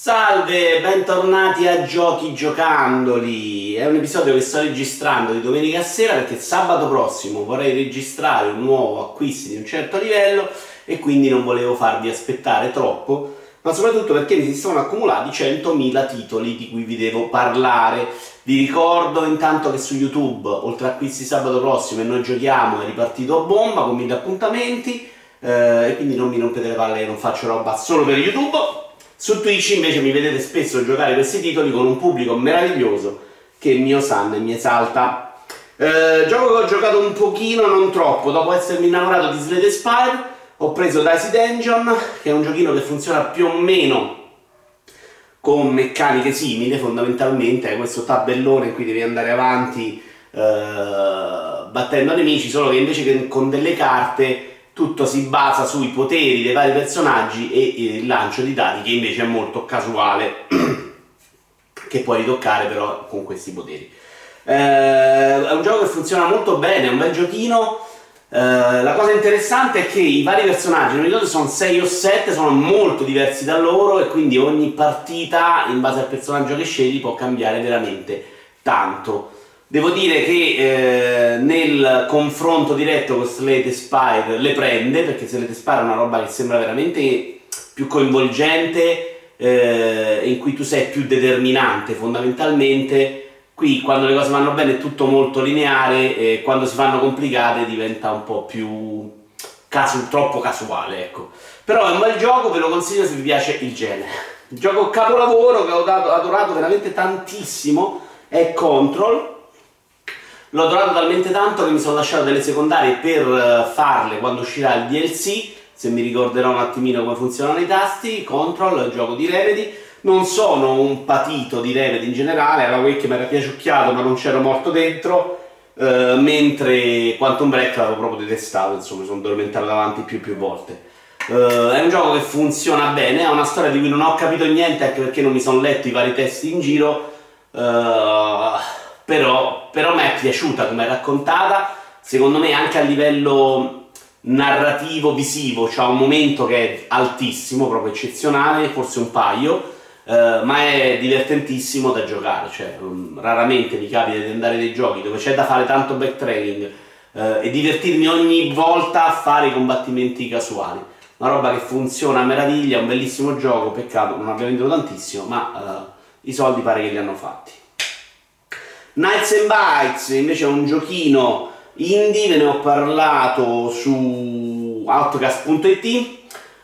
Salve, bentornati a Giochi Giocandoli. È un episodio che sto registrando di domenica sera perché sabato prossimo vorrei registrare un nuovo acquisto di un certo livello e quindi non volevo farvi aspettare troppo, ma soprattutto perché mi si sono accumulati 100.000 titoli di cui vi devo parlare. Vi ricordo intanto che su YouTube, oltre a acquisti sabato prossimo e noi giochiamo, è ripartito a bomba con mille appuntamenti eh, e quindi non mi rompete le palle, non faccio roba solo per YouTube su Twitch invece mi vedete spesso giocare questi titoli con un pubblico meraviglioso che mi osanna e mi esalta. Eh, gioco che ho giocato un pochino, non troppo, dopo essermi innamorato di Slade Spire, ho preso Dicey Dungeon, che è un giochino che funziona più o meno con meccaniche simili, fondamentalmente, è questo tabellone in cui devi andare avanti eh, battendo nemici, solo che invece che con delle carte tutto si basa sui poteri dei vari personaggi e il lancio di dati che invece è molto casuale che puoi ritoccare però con questi poteri. Eh, è un gioco che funziona molto bene è un bel giochino. Eh, la cosa interessante è che i vari personaggi non ricordo sono 6 o 7 sono molto diversi da loro e quindi ogni partita in base al personaggio che scegli può cambiare veramente tanto Devo dire che eh, nel confronto diretto con Slate Spire le prende, perché Slate Spire è una roba che sembra veramente più coinvolgente, eh, in cui tu sei più determinante fondamentalmente. Qui quando le cose vanno bene è tutto molto lineare e quando si fanno complicate diventa un po' più casu troppo casuale, ecco. Però è un bel gioco, ve lo consiglio se vi piace il genere. Il gioco capolavoro che ho adorato veramente tantissimo è Control L'ho adorato talmente tanto che mi sono lasciato delle secondarie per eh, farle quando uscirà il DLC, se mi ricorderò un attimino come funzionano i tasti, Control, gioco di Remedy. Non sono un patito di Remedy in generale, era Wake mi era piaciucchiato ma non c'ero morto dentro, eh, mentre Quantum Break l'avevo proprio detestato, insomma, mi sono addormentato davanti più e più volte. Uh, è un gioco che funziona bene, ha una storia di cui non ho capito niente anche perché non mi sono letto i vari testi in giro. Uh, però, però mi è piaciuta come è raccontata, secondo me anche a livello narrativo, visivo, c'è un momento che è altissimo, proprio eccezionale, forse un paio, eh, ma è divertentissimo da giocare, cioè um, raramente mi capita di andare nei giochi dove c'è da fare tanto backtracking eh, e divertirmi ogni volta a fare i combattimenti casuali. Una roba che funziona a meraviglia, un bellissimo gioco, peccato non abbia venduto tantissimo, ma eh, i soldi pare che li hanno fatti. Nights and Bites invece è un giochino indie, ve ne ho parlato su outcast.it eh,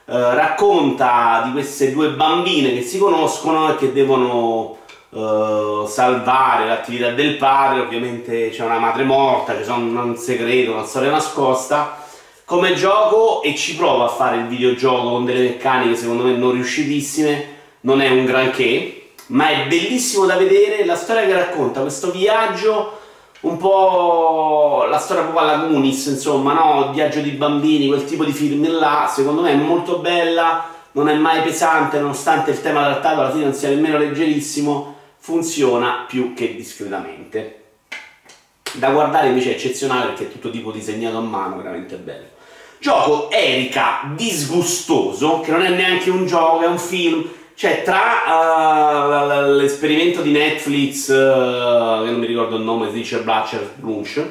racconta di queste due bambine che si conoscono e che devono eh, salvare l'attività del padre, ovviamente c'è una madre morta, c'è un segreto, una storia nascosta come gioco e ci provo a fare il videogioco con delle meccaniche secondo me non riuscitissime, non è un granché ma è bellissimo da vedere la storia che racconta questo viaggio un po' la storia proprio alla Goonies, insomma, no? Viaggio di bambini, quel tipo di film là, secondo me è molto bella, non è mai pesante, nonostante il tema trattato alla fine non sia nemmeno leggerissimo, funziona più che discretamente. Da guardare invece è eccezionale perché è tutto tipo disegnato a mano, veramente bello. Gioco Erika disgustoso, che non è neanche un gioco, è un film, cioè, tra uh, l'esperimento di Netflix, uh, che non mi ricordo il nome, Richard Blatcher Lunch,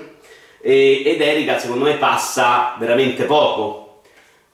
e, ed Erika, secondo me, passa veramente poco.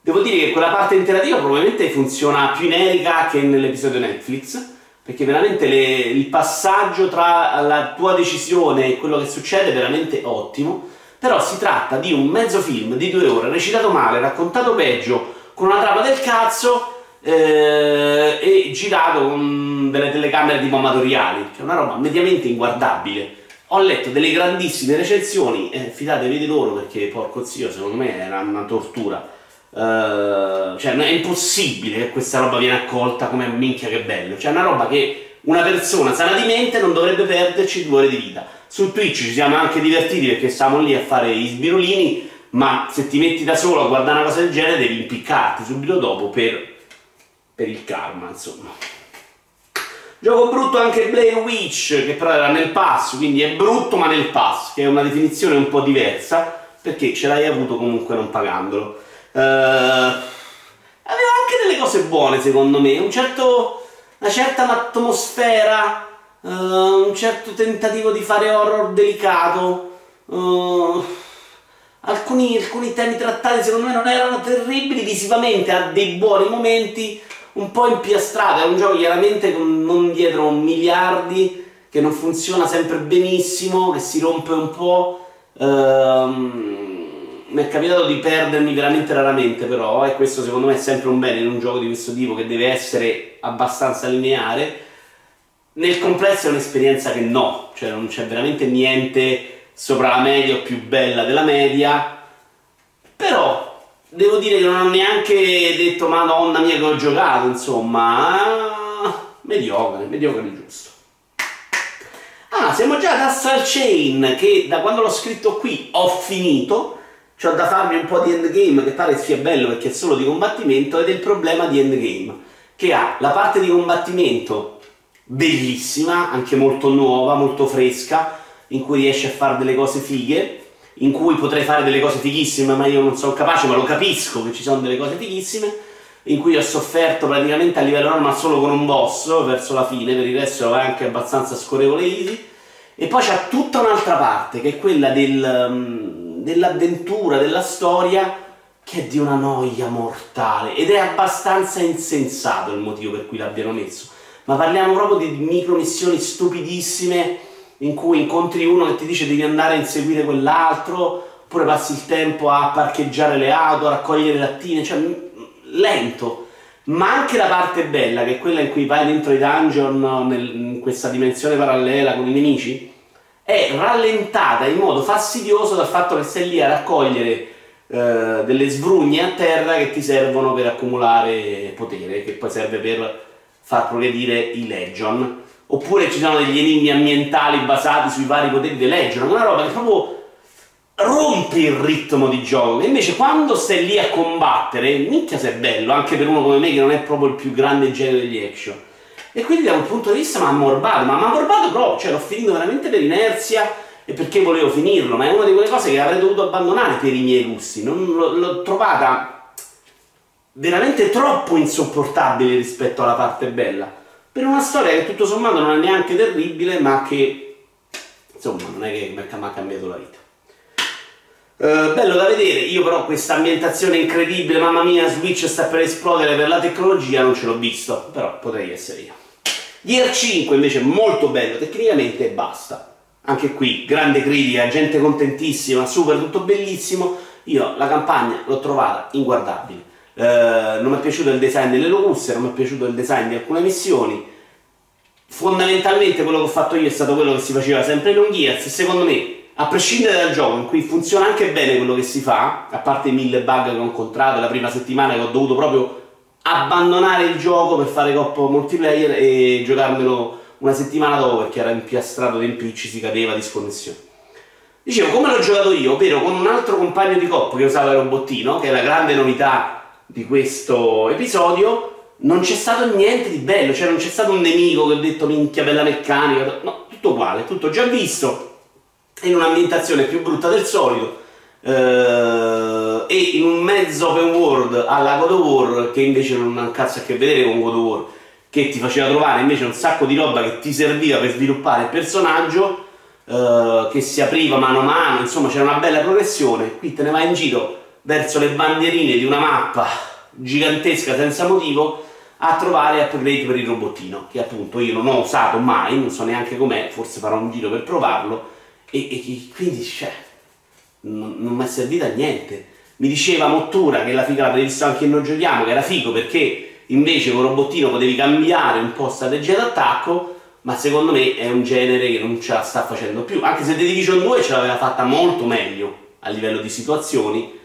Devo dire che quella parte interativa probabilmente funziona più in Erika che nell'episodio Netflix, perché veramente le, il passaggio tra la tua decisione e quello che succede è veramente ottimo. Però si tratta di un mezzo film di due ore, recitato male, raccontato peggio, con una trama del cazzo eh, e girato con delle telecamere tipo amatoriali, cioè una roba mediamente inguardabile. Ho letto delle grandissime recensioni, eh, fidatevi di loro perché porco zio, secondo me era una tortura. Uh, cioè è impossibile che questa roba viene accolta come minchia che bello, cioè è una roba che una persona sana di mente non dovrebbe perderci due ore di vita. Su Twitch ci siamo anche divertiti perché stiamo lì a fare i sbirulini, ma se ti metti da solo a guardare una cosa del genere devi impiccarti subito dopo per per il karma, insomma. Gioco brutto anche Blair Witch, che però era nel pass, quindi è brutto ma nel pass, che è una definizione un po' diversa, perché ce l'hai avuto comunque non pagandolo. Uh, aveva anche delle cose buone secondo me, un certo una certa atmosfera, uh, un certo tentativo di fare horror delicato. Uh, alcuni, alcuni temi trattati secondo me non erano terribili visivamente, ha dei buoni momenti, un po' impiastrato, è un gioco chiaramente con non dietro miliardi, che non funziona sempre benissimo, che si rompe un po'. Ehm, mi è capitato di perdermi veramente raramente però e questo secondo me è sempre un bene in un gioco di questo tipo che deve essere abbastanza lineare nel complesso è un'esperienza che no cioè non c'è veramente niente sopra la media o più bella della media devo dire che non ho neanche detto madonna mia che ho giocato insomma mediocre mediocre di giusto. Ah siamo già ad Astral Chain che da quando l'ho scritto qui ho finito. C'ho da farmi un po' di endgame che pare sia bello perché è solo di combattimento ed è il problema di endgame che ha la parte di combattimento bellissima, anche molto nuova, molto fresca, in cui riesce a fare delle cose fighe, in cui potrei fare delle cose fighissime, ma io non sono capace, ma lo capisco che ci sono delle cose fighissime, in cui ho sofferto praticamente a livello normal solo con un boss verso la fine, per il resto è anche abbastanza scorrevole easy, e poi c'è tutta un'altra parte che è quella del... Um, dell'avventura, della storia che è di una noia mortale ed è abbastanza insensato il motivo per cui l'abbiano messo. Ma parliamo proprio di micro missioni stupidissime in cui incontri uno che ti dice devi andare a inseguire quell'altro, oppure passi il tempo a parcheggiare le auto, a raccogliere lattine, cioè lento. Ma anche la parte bella, che è quella in cui vai dentro i dungeon nel, in questa dimensione parallela con i nemici, è rallentata in modo fastidioso dal fatto che sei lì a raccogliere eh, delle svrugne a terra che ti servono per accumulare potere, che poi serve per far progredire i Legion. Oppure ci sono degli enigmi ambientali basati sui vari poteri dei Legion, una roba che proprio rompe il ritmo di gioco. E invece quando stai lì a combattere, minchia se è bello, anche per uno come me che non è proprio il più grande genere degli action e quindi da un punto di vista mi ha ammorbato, ma mi ha ammorbato proprio, cioè l'ho finito veramente per inerzia e perché volevo finirlo, ma è una di quelle cose che avrei dovuto abbandonare per i miei gusti, non, l'ho trovata veramente troppo insopportabile rispetto alla parte bella, per una storia che tutto sommato non è neanche terribile, ma che insomma non è che mi ha cambiato la vita. Uh, bello da vedere, io però questa ambientazione incredibile, mamma mia, Switch sta per esplodere per la tecnologia, non ce l'ho visto, però potrei essere io. Gear 5 invece molto bello tecnicamente e basta. Anche qui grande critica, gente contentissima, super, tutto bellissimo. Io la campagna l'ho trovata inguardabile. Uh, non mi è piaciuto il design delle locuste, non mi è piaciuto il design di alcune missioni. Fondamentalmente quello che ho fatto io è stato quello che si faceva sempre in un Gears secondo me a prescindere dal gioco in cui funziona anche bene quello che si fa, a parte i mille bug che ho incontrato la prima settimana che ho dovuto proprio abbandonare il gioco per fare coppa multiplayer e giocarmelo una settimana dopo perché era impiastrato di impicci, si cadeva di sconnessione. Dicevo, come l'ho giocato io, ovvero con un altro compagno di coppa che usava il robottino, che è la grande novità di questo episodio, non c'è stato niente di bello, cioè non c'è stato un nemico che ho detto minchia bella meccanica, no, tutto uguale, tutto già visto, in un'ambientazione più brutta del solito eh, e in un mezzo open world alla God of War che invece non ha un cazzo a che vedere con God of War che ti faceva trovare invece un sacco di roba che ti serviva per sviluppare il personaggio eh, che si apriva mano a mano insomma c'era una bella progressione qui te ne vai in giro verso le bandierine di una mappa gigantesca senza motivo a trovare upgrade per il robottino che appunto io non ho usato mai non so neanche com'è forse farò un giro per provarlo e, e quindi, cioè, non, non mi è servita a niente. Mi diceva Mottura che la figa l'avete visto anche in Noi Giochiamo, che era figo perché invece con robottino potevi cambiare un po' strategia d'attacco, ma secondo me è un genere che non ce la sta facendo più. Anche se The Division 2 ce l'aveva fatta molto meglio a livello di situazioni.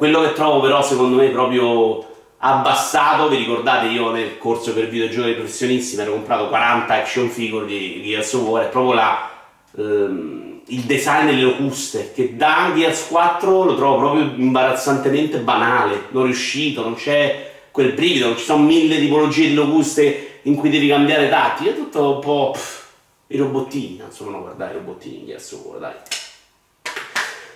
Quello che trovo però secondo me proprio abbassato, vi ricordate io nel corso per videogiochi professionisti mi ero comprato 40 action figure di Gears of War, è proprio la ehm, il design delle locuste, che da Gears 4 lo trovo proprio imbarazzantemente banale, non riuscito, non c'è quel brivido, non ci sono mille tipologie di locuste in cui devi cambiare dati, è tutto un po' pff, i robottini, non sono guardare i robottini in Gears of War, dai.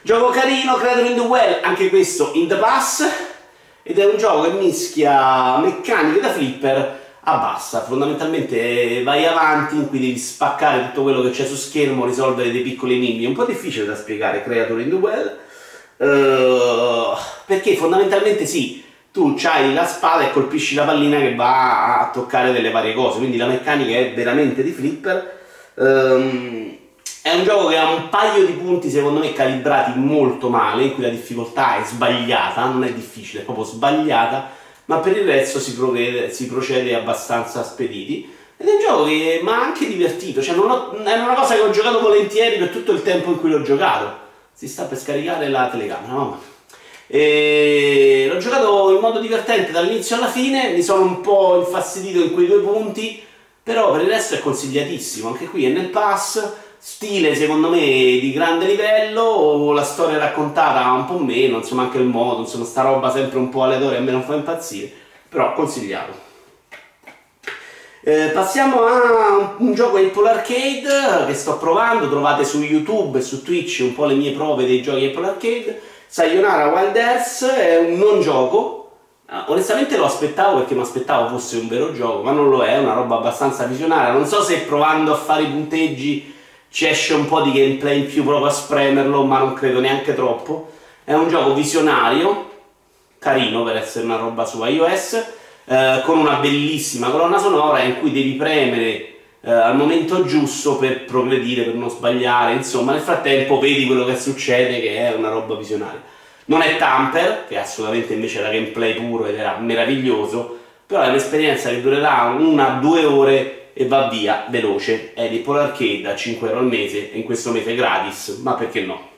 Gioco carino, Creator in the Well, anche questo in the pass, ed è un gioco che mischia meccaniche da flipper abbassa, fondamentalmente vai avanti in cui devi spaccare tutto quello che c'è su schermo, risolvere dei piccoli enigmi, un po' difficile da spiegare Creator in the Well, uh, perché fondamentalmente sì, tu hai la spada e colpisci la pallina che va a toccare delle varie cose, quindi la meccanica è veramente di flipper. Um, è un gioco che ha un paio di punti secondo me calibrati molto male, in cui la difficoltà è sbagliata, non è difficile, è proprio sbagliata, ma per il resto si procede, si procede abbastanza spediti. Ed è un gioco che mi ha anche divertito, cioè ho, è una cosa che ho giocato volentieri per tutto il tempo in cui l'ho giocato. Si sta per scaricare la telecamera, mamma. E l'ho giocato in modo divertente dall'inizio alla fine, mi sono un po' infastidito in quei due punti, però per il resto è consigliatissimo, anche qui è nel pass, stile secondo me di grande livello, la storia raccontata un po' meno, insomma anche il modo, insomma sta roba sempre un po' aleatoria a me non fa impazzire, però consigliato. Eh, passiamo a un gioco Apple Arcade che sto provando, trovate su YouTube e su Twitch un po' le mie prove dei giochi Apple Arcade. Sayonara Wild Earth è un non gioco, ah, onestamente lo aspettavo perché mi aspettavo fosse un vero gioco, ma non lo è, è una roba abbastanza visionaria. Non so se provando a fare i punteggi ci esce un po' di gameplay in più proprio a spremerlo, ma non credo neanche troppo. È un gioco visionario, carino per essere una roba su iOS, eh, con una bellissima colonna sonora in cui devi premere eh, al momento giusto per progredire, per non sbagliare, insomma nel frattempo vedi quello che succede che è una roba visionaria. Non è Tamper, che assolutamente invece era gameplay puro ed era meraviglioso, però è un'esperienza che durerà una o due ore e va via veloce. È di Polar Arcade a 5 euro al mese e in questo mese gratis, ma perché no?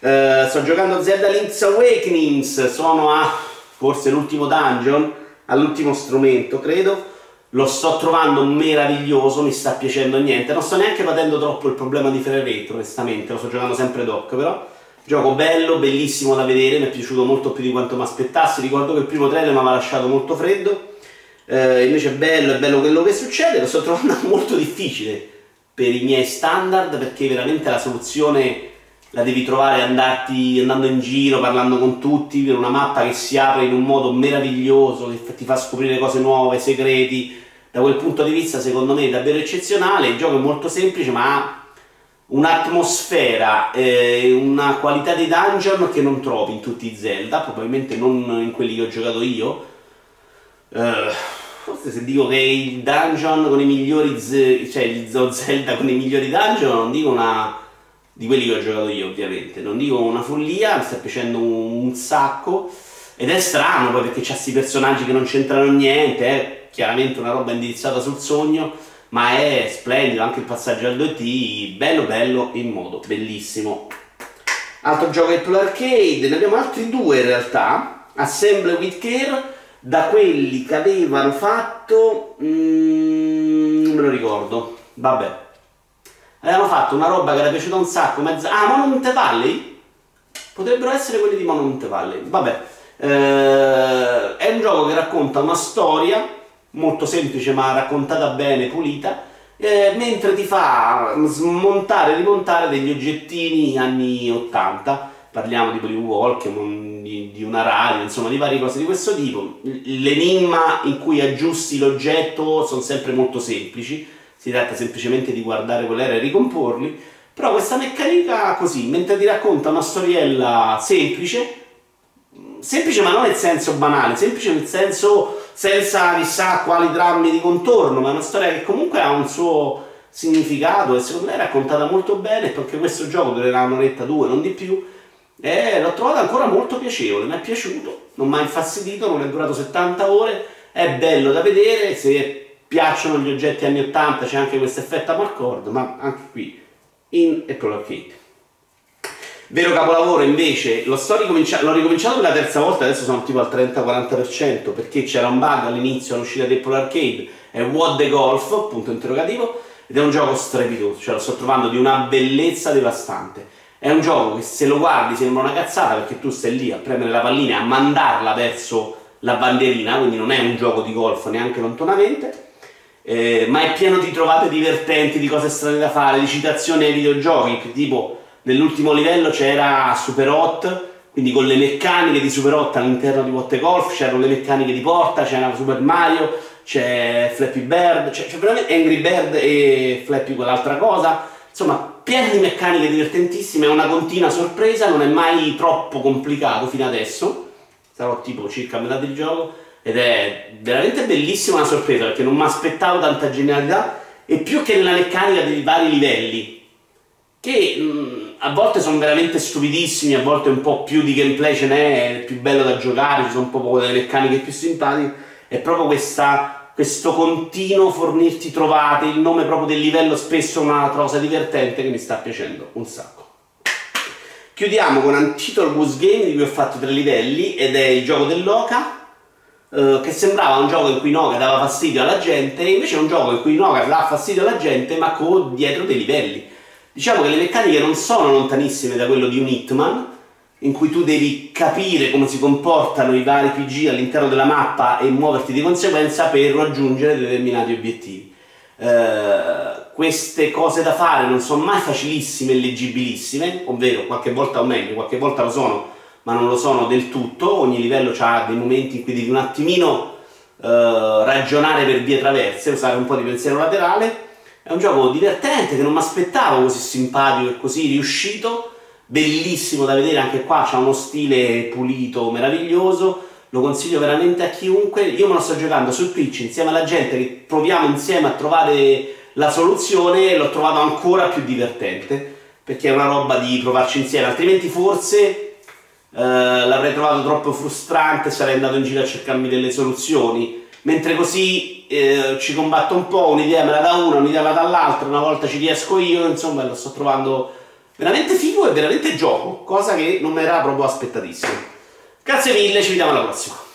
Uh, sto giocando Zelda Link's Awakenings, sono a forse l'ultimo dungeon, all'ultimo strumento credo. Lo sto trovando meraviglioso, mi sta piacendo niente. Non sto neanche patendo troppo il problema di rate, onestamente, lo sto giocando sempre doc, però. Gioco bello, bellissimo da vedere, mi è piaciuto molto più di quanto mi aspettassi. Ricordo che il primo trailer mi aveva lasciato molto freddo eh, invece è bello, è bello quello che succede, lo sto trovando molto difficile per i miei standard perché veramente la soluzione la devi trovare andarti, andando in giro, parlando con tutti, per una mappa che si apre in un modo meraviglioso, che ti fa scoprire cose nuove, segreti. Da quel punto di vista, secondo me, è davvero eccezionale. Il gioco è molto semplice, ma ha un'atmosfera, eh, una qualità di dungeon che non trovi in tutti i Zelda, probabilmente non in quelli che ho giocato io. Uh, forse se dico che il dungeon con i migliori, cioè il Zelda con i migliori dungeon, non dico una di quelli che ho giocato io ovviamente, non dico una follia, mi sta piacendo un, un sacco. Ed è strano poi perché c'ha questi personaggi che non c'entrano niente, è chiaramente una roba indirizzata sul sogno, ma è splendido anche il passaggio al 2D, bello bello in modo bellissimo. Altro gioco Apple Arcade, ne abbiamo altri due in realtà, Assemble with Care da quelli che avevano fatto mm, non me lo ricordo. Vabbè. Avevano fatto una roba che era piaciuta un sacco mezza... ah Monument Valley? Potrebbero essere quelli di Monument Valley. Vabbè. Eh, è un gioco che racconta una storia molto semplice ma raccontata bene pulita eh, mentre ti fa smontare e rimontare degli oggettini anni 80 parliamo di Blue Walk, di, di, una radio, insomma di varie cose di questo tipo. L'enigma in cui aggiusti l'oggetto sono sempre molto semplici, si tratta semplicemente di guardare qual era e ricomporli, però questa meccanica così, mentre ti racconta una storiella semplice, semplice ma non nel senso banale, semplice nel senso senza chissà quali drammi di contorno, ma una storia che comunque ha un suo significato e secondo me è raccontata molto bene perché questo gioco durerà un'oretta, due, non di più, e l'ho trovato ancora molto piacevole, mi è piaciuto, non mi ha infastidito, non è durato 70 ore, è bello da vedere, se piacciono gli oggetti anni 80 c'è anche questo effetto Amarcord, ma anche qui in Apple Arcade. Vero capolavoro invece, l'ho ricominciato per la terza volta, adesso sono tipo al 30-40% perché c'era un bug all'inizio all'uscita di Apple Arcade, è What the Golf, punto interrogativo, ed è un gioco strepitoso, cioè lo sto trovando di una bellezza devastante è un gioco che se lo guardi sembra una cazzata perché tu stai lì a premere la pallina e a mandarla verso la bandierina, quindi non è un gioco di golf neanche lontanamente. Eh, ma è pieno di trovate divertenti, di cose strane da fare, di citazioni ai videogiochi, tipo nell'ultimo livello c'era Super Hot, quindi con le meccaniche di Super 8 all'interno di What Golf, c'erano le meccaniche di porta, c'era Super Mario, c'è Flappy Bird, c'è, c'è veramente Angry Bird e Flappy quell'altra cosa, insomma pieno di meccaniche divertentissime, è una continua sorpresa, non è mai troppo complicato fino adesso, sarò tipo circa a metà del gioco, ed è veramente bellissima una sorpresa perché non mi aspettavo tanta genialità e più che nella meccanica dei vari livelli che mh, a volte sono veramente stupidissimi, a volte un po' più di gameplay ce n'è, è più bello da giocare, ci sono un po' delle meccaniche più simpatiche, è proprio questa, questo continuo fornirti trovate, il nome proprio del livello spesso una cosa divertente che mi sta piacendo un sacco. Chiudiamo con Untitled Goose Game di cui ho fatto tre livelli ed è il gioco dell'Oca eh, che sembrava un gioco in cui Noga dava fastidio alla gente, e invece è un gioco in cui Noga dà fastidio alla gente, ma con dietro dei livelli. Diciamo che le meccaniche non sono lontanissime da quello di un Hitman, in cui tu devi capire come si comportano i vari PG all'interno della mappa e muoverti di conseguenza per raggiungere determinati obiettivi. Uh, queste cose da fare non sono mai facilissime e leggibilissime, ovvero qualche volta o meglio, qualche volta lo sono, ma non lo sono del tutto, ogni livello ha dei momenti in cui devi un attimino eh, ragionare per vie traverse, usare un po' di pensiero laterale. È un gioco divertente che non mi aspettavo così simpatico e così riuscito, bellissimo da vedere anche qua, ha uno stile pulito, meraviglioso, lo consiglio veramente a chiunque. Io me lo sto giocando su Twitch insieme alla gente che proviamo insieme a trovare la soluzione e l'ho trovato ancora più divertente perché è una roba di provarci insieme, altrimenti forse eh, l'avrei trovato troppo frustrante, sarei andato in giro a cercarmi delle soluzioni. Mentre così eh, ci combatto un po', un'idea me la da una, un'idea me la dall'altra, una volta ci riesco io, insomma lo sto trovando veramente figo e veramente gioco, cosa che non mi era proprio aspettatissimo. Grazie mille, ci vediamo alla prossima.